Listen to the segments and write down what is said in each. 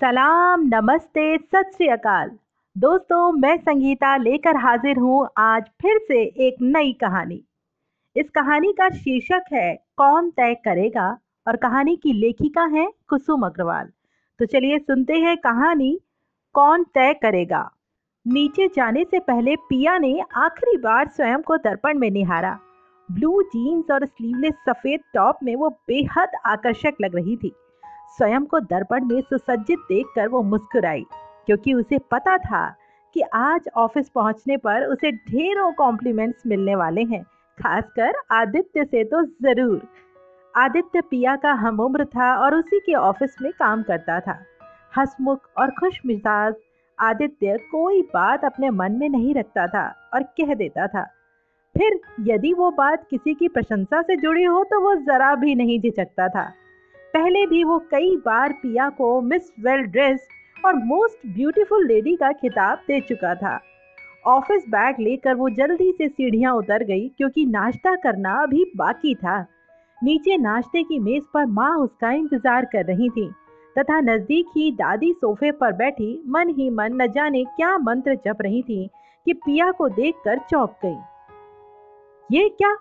सलाम, नमस्ते, सत श्री अकाल। दोस्तों, मैं संगीता लेकर हाजिर हूँ आज फिर से एक नई कहानी। इस कहानी का शीर्षक है, कौन तय करेगा? और कहानी की लेखिका है कुसुम अग्रवाल। तो चलिए सुनते हैं कहानी, कौन तय करेगा? नीचे जाने से पहले पिया ने आखिरी बार स्वयं को दर्पण में निहारा। ब्लू जीन्स और स्लीवलेस सफ़ेद टॉप में वो बेहद आकर्षक लग रही थी। स्वयं को दर्पण में सुसज्जित देखकर वो मुस्कुराई, क्योंकि उसे पता था कि आज ऑफ़िस पहुँचने पर उसे ढेरों कॉम्प्लीमेंट्स मिलने वाले हैं, खासकर आदित्य से तो ज़रूर। आदित्य पिया का हम उम्र था और उसी के ऑफ़िस में काम करता था। हसमुख और खुश मिजाज आदित्य कोई बात अपने मन में नहीं रखता था और कह देता था, फिर यदि वो बात किसी की प्रशंसा से जुड़ी हो तो वो जरा भी नहीं झिझकता था। पहले भी वो कई बार पिया को मिस वेल ड्रेस और मोस्ट ब्यूटीफुल लेडी का खिताब दे चुका था। ऑफ़िस बैग लेकर वो जल्दी से सीढ़ियाँ उतर गई क्योंकि नाश्ता करना अभी बाकी था। नीचे नाश्ते की मेज पर माँ उसका इंतज़ार कर रही थी तथा नज़दीक ही दादी सोफे पर बैठी मन ही मन न जाने क्या मंत्र जप रही थी कि पिया को देखकर चौंक गई। ये क्या?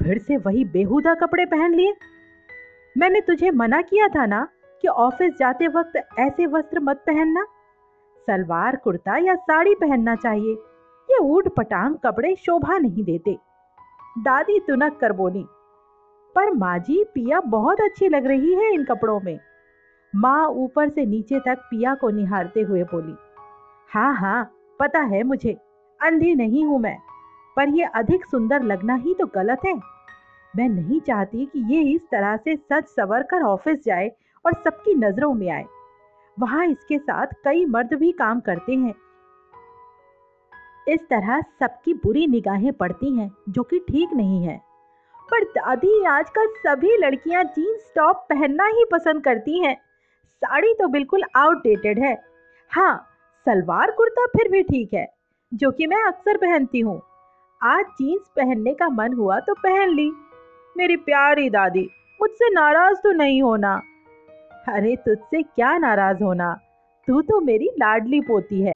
फिर से वही बेहुदा कपड़े पहन लिए? मैंने तुझे मना किया था ना कि ऑफ़िस जाते वक्त ऐसे वस्त्र मत पहनना? सलवार, कुर्ता या साड़ी पहनना चाहिए। ये ऊट पटांग कपड़े शोभा नहीं देते। दादी तुनक कर बोली, पर माँ जी पिया बहुत अच्छी लग रही है इन कपड़ों में। माँ ऊपर से नीचे तक पिया को निहारते हुए बोली हाँ हाँ पता है मुझे, अंधी नहीं हूँ मैं, पर यह अधिक सुंदर लगना ही तो गलत है। मैं नहीं चाहती कि ये इस तरह से सच सवर कर ऑफ़िस जाए और सबकी नज़रों में आए। वहाँ इसके साथ कई मर्द भी काम करते हैं। इस तरह सबकी बुरी निगाहें पड़ती हैं, जो कि ठीक नहीं है। पर दादी आजकल सभी लड़कियाँ जीन्स टॉप पहनना ही पसंद करती हैं। साड़ी तो बिल्कुल आउटडेटेड है। हाँ सलवार कुर्ता फिर भी ठीक है, जो कि मैं अक्सर पहनती हूँ। आज जीन्स पहनने का मन हुआ तो पहन ली। मेरी प्यारी दादी, मुझसे नाराज़ तो नहीं होना। अरे, तुझसे क्या नाराज़ होना? तू तो मेरी लाडली पोती है।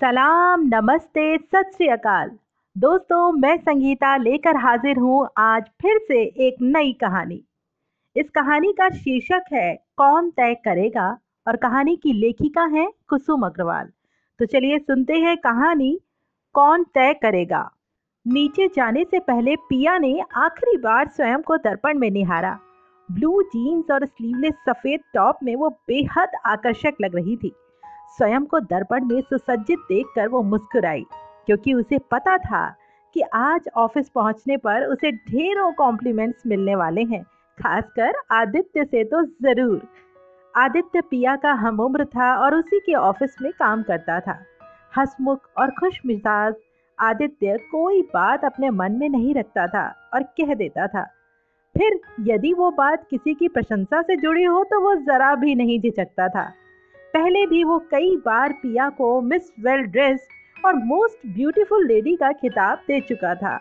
सलाम, नमस्ते, सत श्री अकाल। दोस्तों, मैं संगीता लेकर हाजिर हूँ आज फिर से एक नई कहानी। इस कहानी का शीर्षक है, कौन तय करेगा? और कहानी की लेखिका है कुसुम अग्रवाल। तो चलिए सुनते हैं कहानी, कौन तय करेगा? नीचे जाने से पहले पिया ने आखिरी बार स्वयं को दर्पण में निहारा। ब्लू जीन्स और स्लीवलेस सफ़ेद टॉप में वो बेहद आकर्षक लग रही थी। स्वयं को दर्पण में सुसज्जित देखकर वो मुस्कुराई, क्योंकि उसे पता था कि आज ऑफ़िस पहुँचने पर उसे ढेरों कॉम्प्लीमेंट्स मिलने वाले हैं, खासकर आदित्य से तो ज़रूर। आदित्य पिया का हम उम्र था और उसी के ऑफ़िस में काम करता था। हसमुख और खुश मिजाज आदित्य कोई बात अपने मन में नहीं रखता था और कह देता था, फिर यदि वो बात किसी की प्रशंसा से जुड़ी हो तो वो जरा भी नहीं झिझकता था। पहले भी वो कई बार पिया को मिस वेल ड्रेस और मोस्ट ब्यूटीफुल लेडी का खिताब दे चुका था।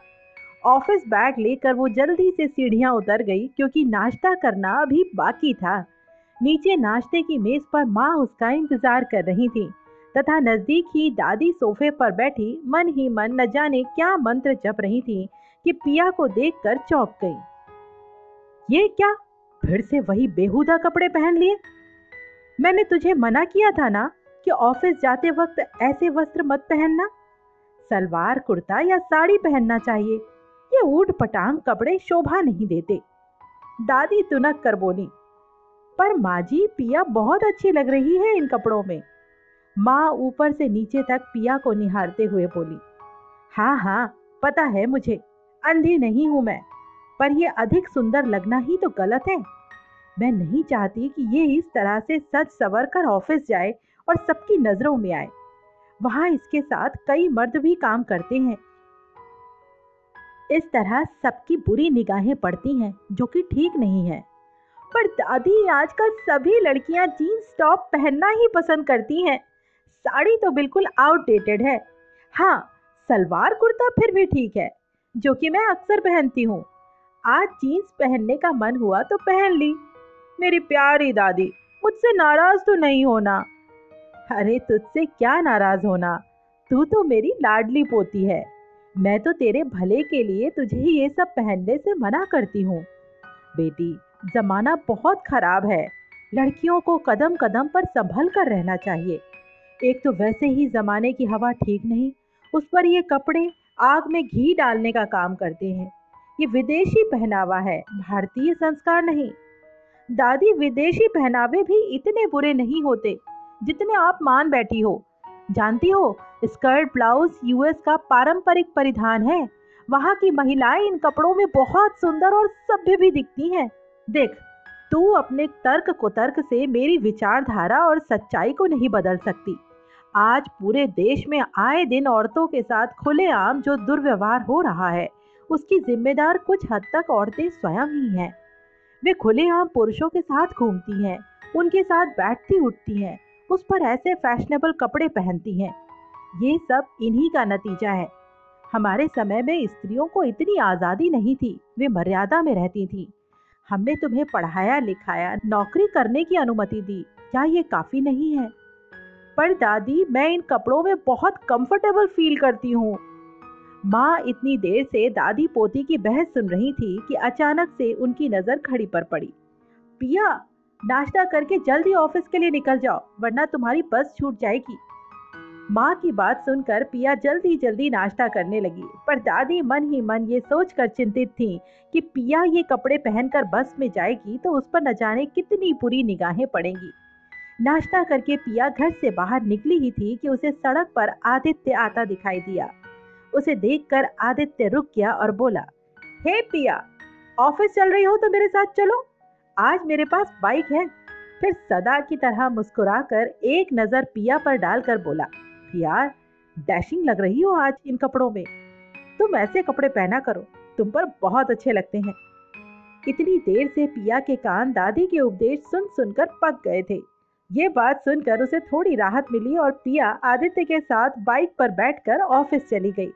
ऑफ़िस बैग लेकर वो जल्दी से सीढ़ियाँ उतर गई क्योंकि नाश्ता करना अभी बाकी था। नीचे नाश्ते की मेज पर माँ उसका इंतज़ार कर रही थी। तथा नज़दीक ही दादी सोफे पर बैठी मन ही मन न जाने क्या मंत्र जप रही थी कि पिया को देखकर चौंक गई। ये क्या? फिर से वही बेहुदा कपड़े पहन लिए? मैंने तुझे मना किया था ना कि ऑफ़िस जाते वक्त ऐसे वस्त्र मत पहनना? सलवार, कुर्ता या साड़ी पहनना चाहिए। ये ऊट पटांग कपड़े शोभा नहीं देते। दादी तुनक कर बोली, पर माँ जी, पिया बहुत अच्छी लग रही है इन कपड़ों में। माँ ऊपर से नीचे तक पिया को निहारते हुए बोली हाँ हाँ पता है मुझे, अंधी नहीं हूँ मैं, पर यह अधिक सुंदर लगना ही तो गलत है। मैं नहीं चाहती कि ये इस तरह से सच सवर कर ऑफ़िस जाए और सबकी नज़रों में आए। वहाँ इसके साथ कई मर्द भी काम करते हैं। इस तरह सबकी बुरी निगाहें पड़ती हैं, जो कि ठीक नहीं है। पर दादी आजकल सभी लड़कियाँ जीन्स टॉप पहनना ही पसंद करती हैं। साड़ी तो बिल्कुल आउटडेटेड है। हाँ सलवार कुर्ता फिर भी ठीक है, जो कि मैं अक्सर पहनती हूँ। आज जीन्स पहनने का मन हुआ तो पहन ली। मेरी प्यारी दादी, मुझसे नाराज़ तो नहीं होना। अरे, तुझसे क्या नाराज़ होना? तू तो मेरी लाडली पोती है। मैं तो तेरे भले के लिए तुझे ये सब पहनने से मना करती हूँ। बेटी, जमाना बहुत खराब है। लड़कियों को कदम कदम पर संभल कर रहना चाहिए। एक तो वैसे ही जमाने की हवा ठीक नहीं, उस पर ये कपड़े आग में घी डालने का काम करते हैं। ये विदेशी पहनावा है, भारतीय संस्कार नहीं। दादी, विदेशी पहनावे भी इतने बुरे नहीं होते, जितने आप मान बैठी हो। जानती हो, स्कर्ट, ब्लाउज, यूएस का पारंपरिक परिधान है। वहाँ की महिलाएँ इन कपड़ों में बहुत सुंदर और सभ्य भी दिखती हैं। देख, तू अपने तर्क कुतर्क से मेरी विचारधारा और सच्चाई को नहीं बदल सकती। आज पूरे देश में आए दिन औरतों के साथ खुलेआम जो दुर्व्यवहार हो रहा है, उसकी जिम्मेदार कुछ हद तक औरतें स्वयं ही हैं। वे खुलेआम पुरुषों के साथ घूमती हैं, उनके साथ बैठती उठती हैं, उस पर ऐसे फैशनेबल कपड़े पहनती हैं। ये सब इन्हीं का नतीजा है। हमारे समय में स्त्रियों को इतनी आज़ादी नहीं थी, वे मर्यादा में रहती थी। हमने तुम्हें पढ़ाया, लिखाया, नौकरी करने की अनुमति दी, क्या ये काफ़ी नहीं है? पर दादी, मैं इन कपड़ों में बहुत कंफर्टेबल फील करती हूँ। माँ इतनी देर से दादी पोती की बहस सुन रही थी कि अचानक से उनकी नज़र खड़ी पर पड़ी। पिया, नाश्ता करके जल्दी ऑफ़िस के लिए निकल जाओ, वरना तुम्हारी बस छूट जाएगी। माँ की बात सुनकर पिया जल्दी जल्दी नाश्ता करने लगी, पर दादी मन ही मन ये सोच कर चिंतित थी कि पिया ये कपड़े पहनकर बस में जाएगी तो उस पर न जाने कितनी बुरी निगाहें पड़ेंगी। नाश्ता करके पिया घर से बाहर निकली ही थी कि उसे सड़क पर आदित्य आता दिखाई दिया। उसे देखकर आदित्य रुक गया और बोला, हे hey पिया, ऑफ़िस चल रही हो तो मेरे साथ चलो। आज मेरे पास बाइक है। फिर सदा की तरह मुस्कुराकर एक नज़र पिया पर डालकर बोला, यार, डैशिंग लग रही हो आज इन कपड़ों में। तुम ऐसे कपड़े पहना करो, तुम पर बहुत अच्छे लगते हैं। इतनी देर से पिया के कान दादी के उपदेश सुन सुनकर पक गए थे। ये बात सुनकर उसे थोड़ी राहत मिली और पिया आदित्य के साथ बाइक पर बैठकर ऑफ़िस चली गई।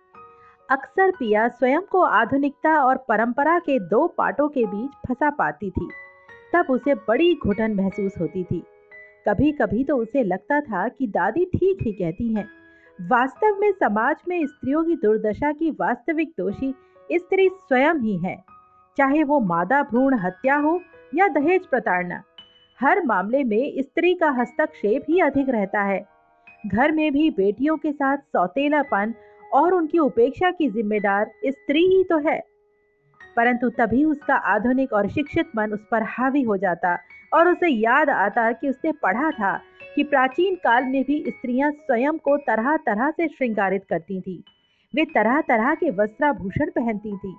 अक्सर पिया स्वयं को आधुनिकता और परंपरा के दो पाटों के बीच फंसा पाती थी। तब उसे बड़ी घुटन महसूस होती थी। कभी कभी तो उसे लगता था कि दादी ठीक ही कहती हैं। वास्तव में समाज में स्त्रियों की दुर्दशा की वास्तविक दोषी स्त्री स्वयं ही है। चाहे वो मादा भ्रूण हत्या हो या दहेज प्रताड़ना हर मामले में स्त्री का हस्तक्षेप ही अधिक रहता है। घर में भी बेटियों के साथ सौतेलापन और उनकी उपेक्षा की जिम्मेदार स्त्री ही तो है। परंतु तभी उसका आधुनिक और शिक्षित मन उस पर हावी हो जाता और उसे याद आता कि उसने पढ़ा था कि प्राचीन काल में भी स्त्रियाँ स्वयं को तरह तरह से श्रृंगारित करती थी। वे तरह तरह के वस्त्राभूषण पहनती थी।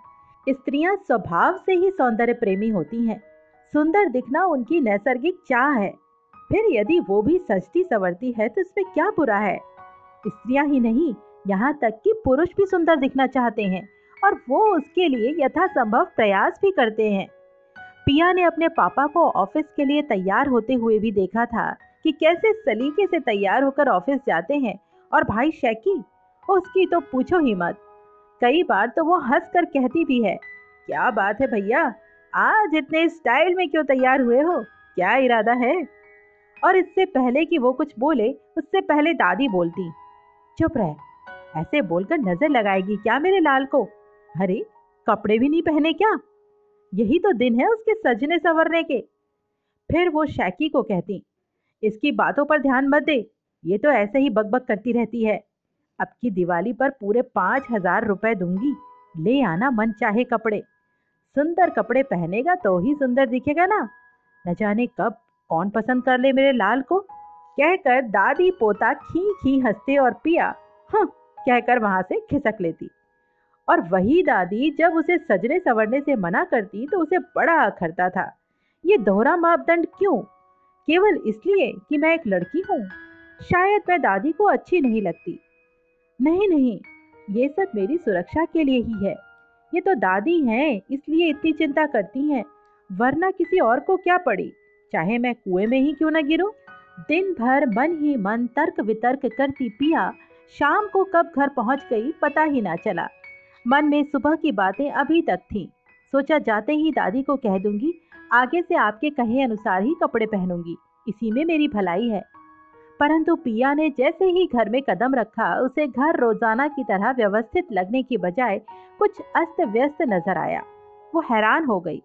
स्त्रियाँ स्वभाव से ही सौंदर्य प्रेमी होती हैं। सुंदर दिखना उनकी नैसर्गिक चाह है। फिर यदि वो भी सजती सवरती है तो इसमें क्या बुरा है? स्त्रियाँ ही नहीं, यहाँ तक कि पुरुष भी सुंदर दिखना चाहते हैं और वो उसके लिए यथासंभव प्रयास भी करते हैं। पिया ने अपने पापा को ऑफ़िस के लिए तैयार होते हुए भी देखा था कि कैसे सलीके से तैयार होकर ऑफ़िस जाते हैं और भाई शैकी, उसकी तो पूछो ही मत। कई बार तो वो हंस कर कहती भी है, क्या बात है भैया आज इतने स्टाइल में क्यों तैयार हुए हो? क्या इरादा है? और इससे पहले कि वो कुछ बोले, उससे पहले दादी बोलती, चुप रह, ऐसे बोलकर नज़र लगाएगी क्या मेरे लाल को? अरे, कपड़े भी नहीं पहने क्या? यही तो दिन है उसके सजने संवरने के। फिर वो शैकी को कहती, इसकी बातों पर ध्यान मत दे, ये तो ऐसे ही बकबक करती रहती है। अब की दिवाली पर पूरे पाँच हज़ार रुपए दूँगी, ले आना मन चाहे कपड़े। सुंदर कपड़े पहनेगा तो ही सुंदर दिखेगा ना। न जाने कब, कौन पसंद कर ले मेरे लाल को? कहकर दादी पोता खी खी हँसते और पिया हाँ कहकर वहाँ से खिसक लेती। और वही दादी जब उसे सजने संवरने से मना करती तो उसे बड़ा अखरता था। ये दोहरा मापदंड क्यों? केवल इसलिए कि मैं एक लड़की हूँ। शायद मैं दादी को अच्छी नहीं लगती। नहीं नहीं, ये सब मेरी सुरक्षा के लिए ही है। ये तो दादी हैं, इसलिए इतनी चिंता करती हैं। वरना किसी और को क्या पड़ी? चाहे मैं कुएँ में ही क्यों न गिरूं? दिन भर मन ही मन तर्क वितर्क करती पिया। शाम को कब घर पहुँच गई, पता ही ना चला। मन में सुबह की बातें अभी तक थीं। सोचा जाते ही दादी को कह दूँगी, आगे से आपके कहे अनुसार ही कपड़े पहनूँगी। इसी में मेरी भलाई है। परंतु पिया ने जैसे ही घर में कदम रखा, उसे घर रोज़ाना की तरह व्यवस्थित लगने की बजाय कुछ अस्त व्यस्त नज़र आया। वो हैरान हो गई।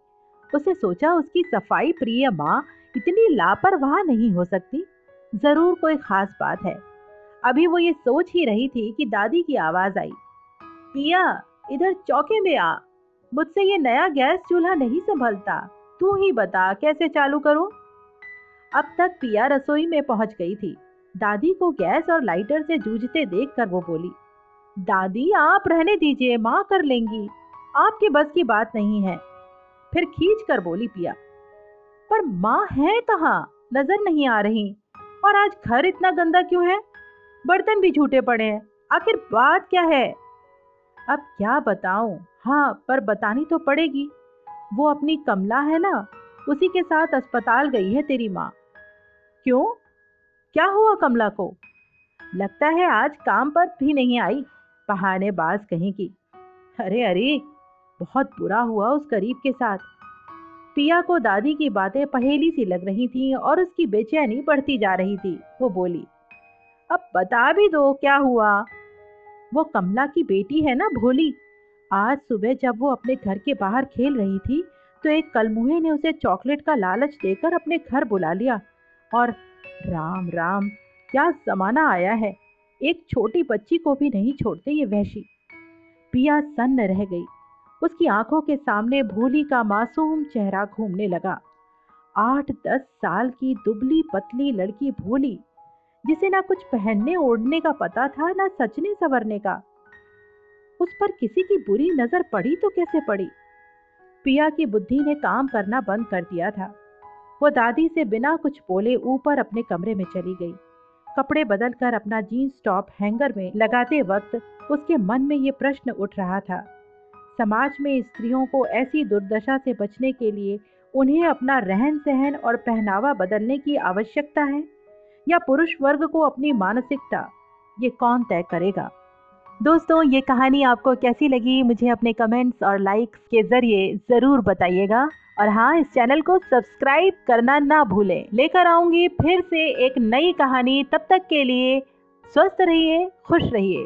उसे सोचा उसकी सफ़ाई प्रिय माँ इतनी लापरवाह नहीं हो सकती। ज़रूर कोई खास बात है। अभी वो ये सोच ही रही थी कि दादी की आवाज़ आई, पिया, इधर चौके में आ। मुझसे ये नया गैस चूल्हा नहीं संभलता। तू ही बता, कैसे चालू करूँ? अब तक पिया रसोई में पहुँच गई थी। दादी को गैस और लाइटर से जूझते देखकर वो बोली, दादी, आप रहने दीजिए, माँ कर लेंगी। आपके बस की बात नहीं है। फिर खींच कर बोली पिया, पर माँ है कहा? नज़र नहीं आ रही। और आज घर इतना गंदा क्यों है? बर्तन भी झूठे पड़े हैं। आखिर बात क्या है? अब क्या बताऊँ? हाँ पर बतानी तो पड़ेगी। वो अपनी कमला है ना, उसी के साथ अस्पताल गई है तेरी माँ। क्यों? क्या हुआ कमला को? लगता है आज काम पर भी नहीं आई। बहाने बाज कहीं की। अरे अरे, बहुत बुरा हुआ उस गरीब के साथ। पिया को दादी की बातें पहेली सी लग रही थी और उसकी बेचैनी बढ़ती जा रही थी। वो बोली, अब बता भी दो, क्या हुआ? वो कमला की बेटी है ना भोली? आज सुबह जब वो अपने घर के बाहर खेल रही थी तो एक कलमुहे ने उसे चॉकलेट का लालच देकर अपने घर बुला लिया और राम राम, क्या जमाना आया है। एक छोटी बच्ची को भी नहीं छोड़ते ये वहशी पिया सन्न रह गई। उसकी आँखों के सामने भोली का मासूम चेहरा घूमने लगा। आठ, दस साल की दुबली पतली लड़की भोली, जिसे ना कुछ पहनने ओढ़ने का पता था, ना सचने संवरने का। उस पर किसी की बुरी नज़र पड़ी तो कैसे पड़ी? पिया की बुद्धि ने काम करना बंद कर दिया था। वो दादी से बिना कुछ बोले ऊपर अपने कमरे में चली गई। कपड़े बदलकर अपना जीन्स टॉप हैंगर में लगाते वक्त उसके मन में ये प्रश्न उठ रहा था, समाज में स्त्रियों को ऐसी दुर्दशा से बचने के लिए उन्हें अपना रहन सहन और पहनावा बदलने की आवश्यकता है, या पुरुष वर्ग को अपनी मानसिकता, ये कौन तय करेगा? दोस्तों, ये कहानी आपको कैसी लगी? मुझे अपने कमेंट्स और लाइक्स के ज़रिए ज़रूर बताइएगा। और हाँ इस चैनल को सब्सक्राइब करना ना भूलें। लेकर आऊँगी फिर से एक नई कहानी। तब तक के लिए स्वस्थ रहिए, खुश रहिए।